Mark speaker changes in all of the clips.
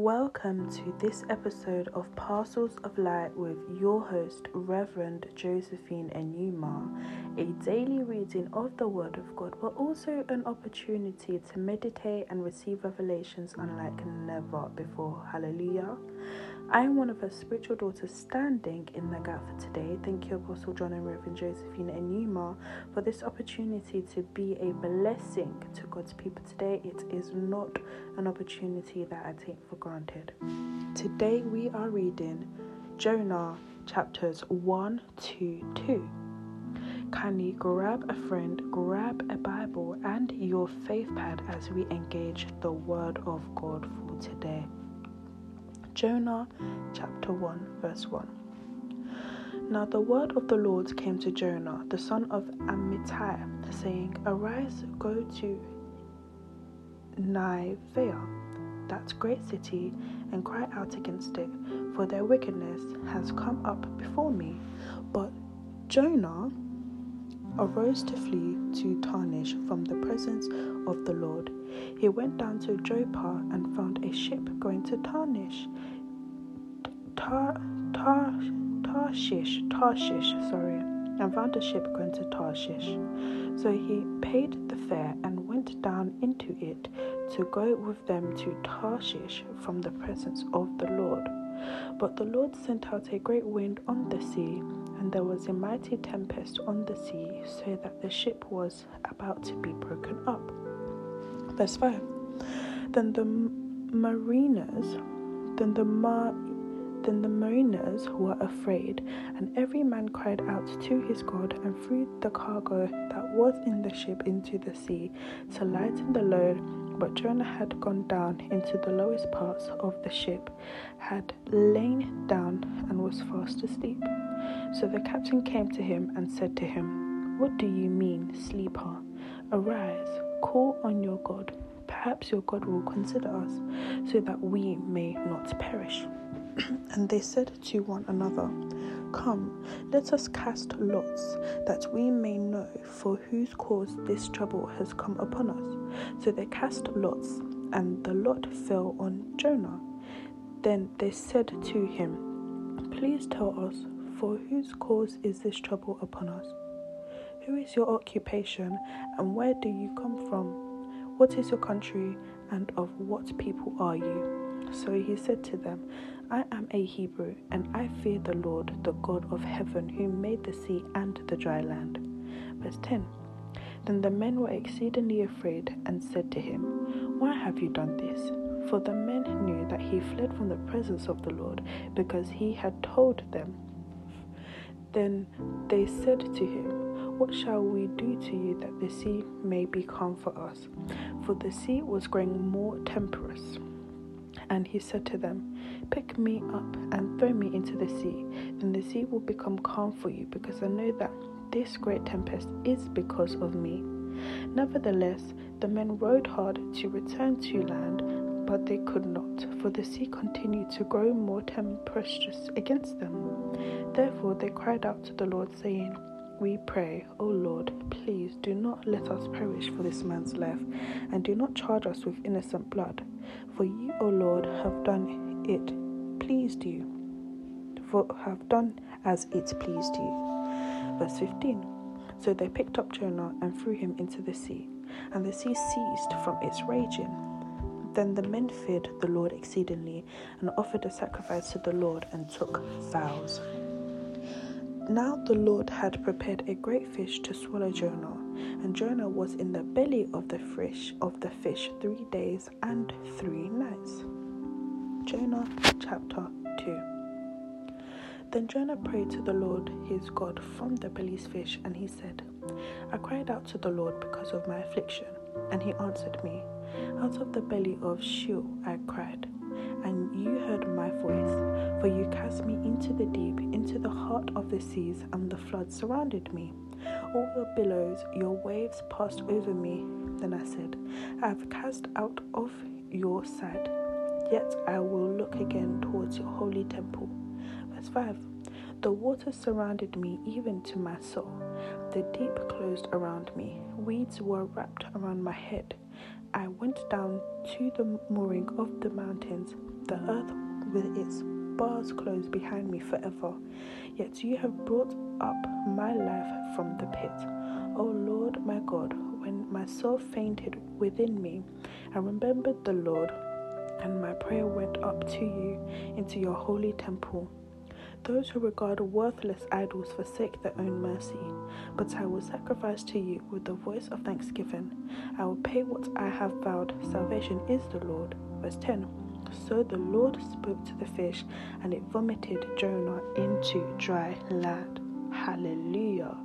Speaker 1: Welcome to this episode of Parcels of Light with your host, Reverend Josephine Enumah, a daily reading of the Word of God, but also an opportunity to meditate and receive revelations unlike never before. Hallelujah. I am one of her spiritual daughters standing in the gap for today. Thank you, Apostle John and Reverend Josephine and Enumah, for this opportunity to be a blessing to God's people today. It is not an opportunity that I take for granted. Today we are reading Jonah chapters 1 to 2. Kindly grab a friend, grab a Bible, and your faith pad as we engage the Word of God for today. Jonah chapter 1, verse 1. Now the word of the Lord came to Jonah, the son of Amittai, saying, Arise, go to Nineveh, that great city, and cry out against it, for their wickedness has come up before me. But Jonah arose to flee to Tarshish from the presence of the Lord. He went down to Joppa and found a ship going to Tarshish. Tar, tar, Tarshish, Tarshish, sorry, and found a ship going to Tarshish. So he paid the fare and went down into it to go with them to Tarshish from the presence of the Lord. But the Lord sent out a great wind on the sea, and there was a mighty tempest on the sea, so that the ship was about to be broken up. Verse 5 Then the mariners, then the mar- then the mariners were afraid, and every man cried out to his God and threw the cargo that was in the ship into the sea to lighten the load. But Jonah had gone down into the lowest parts of the ship, had lain down, and was fast asleep. So the captain came to him and said to him, What do you mean, sleeper? Arise, call on your God. Perhaps your God will consider us, so that we may not perish. And they said to one another, Come, let us cast lots, that we may know for whose cause this trouble has come upon us. So they cast lots, and the lot fell on Jonah. Then they said to him, Please tell us, for whose cause is this trouble upon us? Who is your occupation, and where do you come from? What is your country, and of what people are you? So he said to them, I am a Hebrew, and I fear the Lord, the God of heaven, who made the sea and the dry land. Verse 10 Then the men were exceedingly afraid and said to him, Why have you done this? For the men knew that he fled from the presence of the Lord, because he had told them. Then they said to him, What shall we do to you that the sea may be calm for us? For the sea was growing more tempestuous. And he said to them, Pick me up and throw me into the sea, and the sea will become calm for you, because I know that this great tempest is because of me. Nevertheless, the men rowed hard to return to land, but they could not, for the sea continued to grow more tempestuous against them. Therefore they cried out to the Lord, saying, we pray, O Lord, please do not let us perish for this man's life, and do not charge us with innocent blood. For you, O Lord, have done it pleased you, for have done as it pleased you. Verse 15. So they picked up Jonah and threw him into the sea, and the sea ceased from its raging. Then the men feared the Lord exceedingly, and offered a sacrifice to the Lord, and took vows. Now the Lord had prepared a great fish to swallow Jonah, and Jonah was in the belly of the fish of the fish three days and three nights. Jonah chapter 2 Then Jonah prayed to the Lord his God from the belly's fish, and he said, I cried out to the Lord because of my affliction, and he answered me. Out of the belly of Sheol I cried, and you heard my voice. For you cast me into the deep, into the heart of the seas, and the flood surrounded me. All your billows, your waves passed over me. Then I said, I have cast out of your sight, yet I will look again towards your holy temple. Verse 5 The waters surrounded me, even to my soul. The deep closed around me. Weeds were wrapped around my head. I went down to the mooring of the mountains, the earth with its bars closed behind me forever. Yet you have brought up my life from the pit. O Lord my God, when my soul fainted within me, I remembered the Lord, and my prayer went up to you into your holy temple. Those who regard worthless idols forsake their own mercy, but I will sacrifice to you with the voice of thanksgiving. I will pay what I have vowed. Salvation is the Lord. Verse 10 So the Lord spoke to the fish, and it vomited Jonah into dry land. Hallelujah.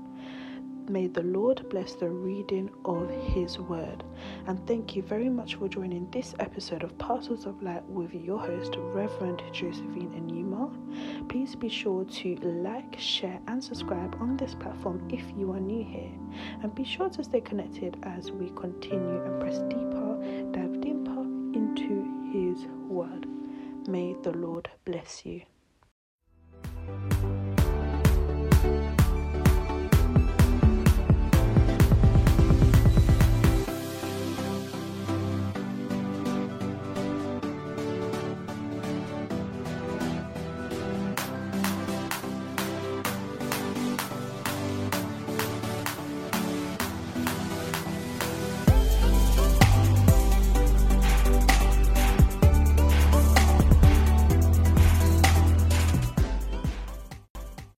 Speaker 1: May the Lord bless the reading of His word. And thank you very much for joining this episode of Parcels of Light with your host, Reverend Josephine Enumah. Please be sure to like, share, and subscribe on this platform if you are new here. And be sure to stay connected as we continue and press deeper, dive word. May the Lord bless you.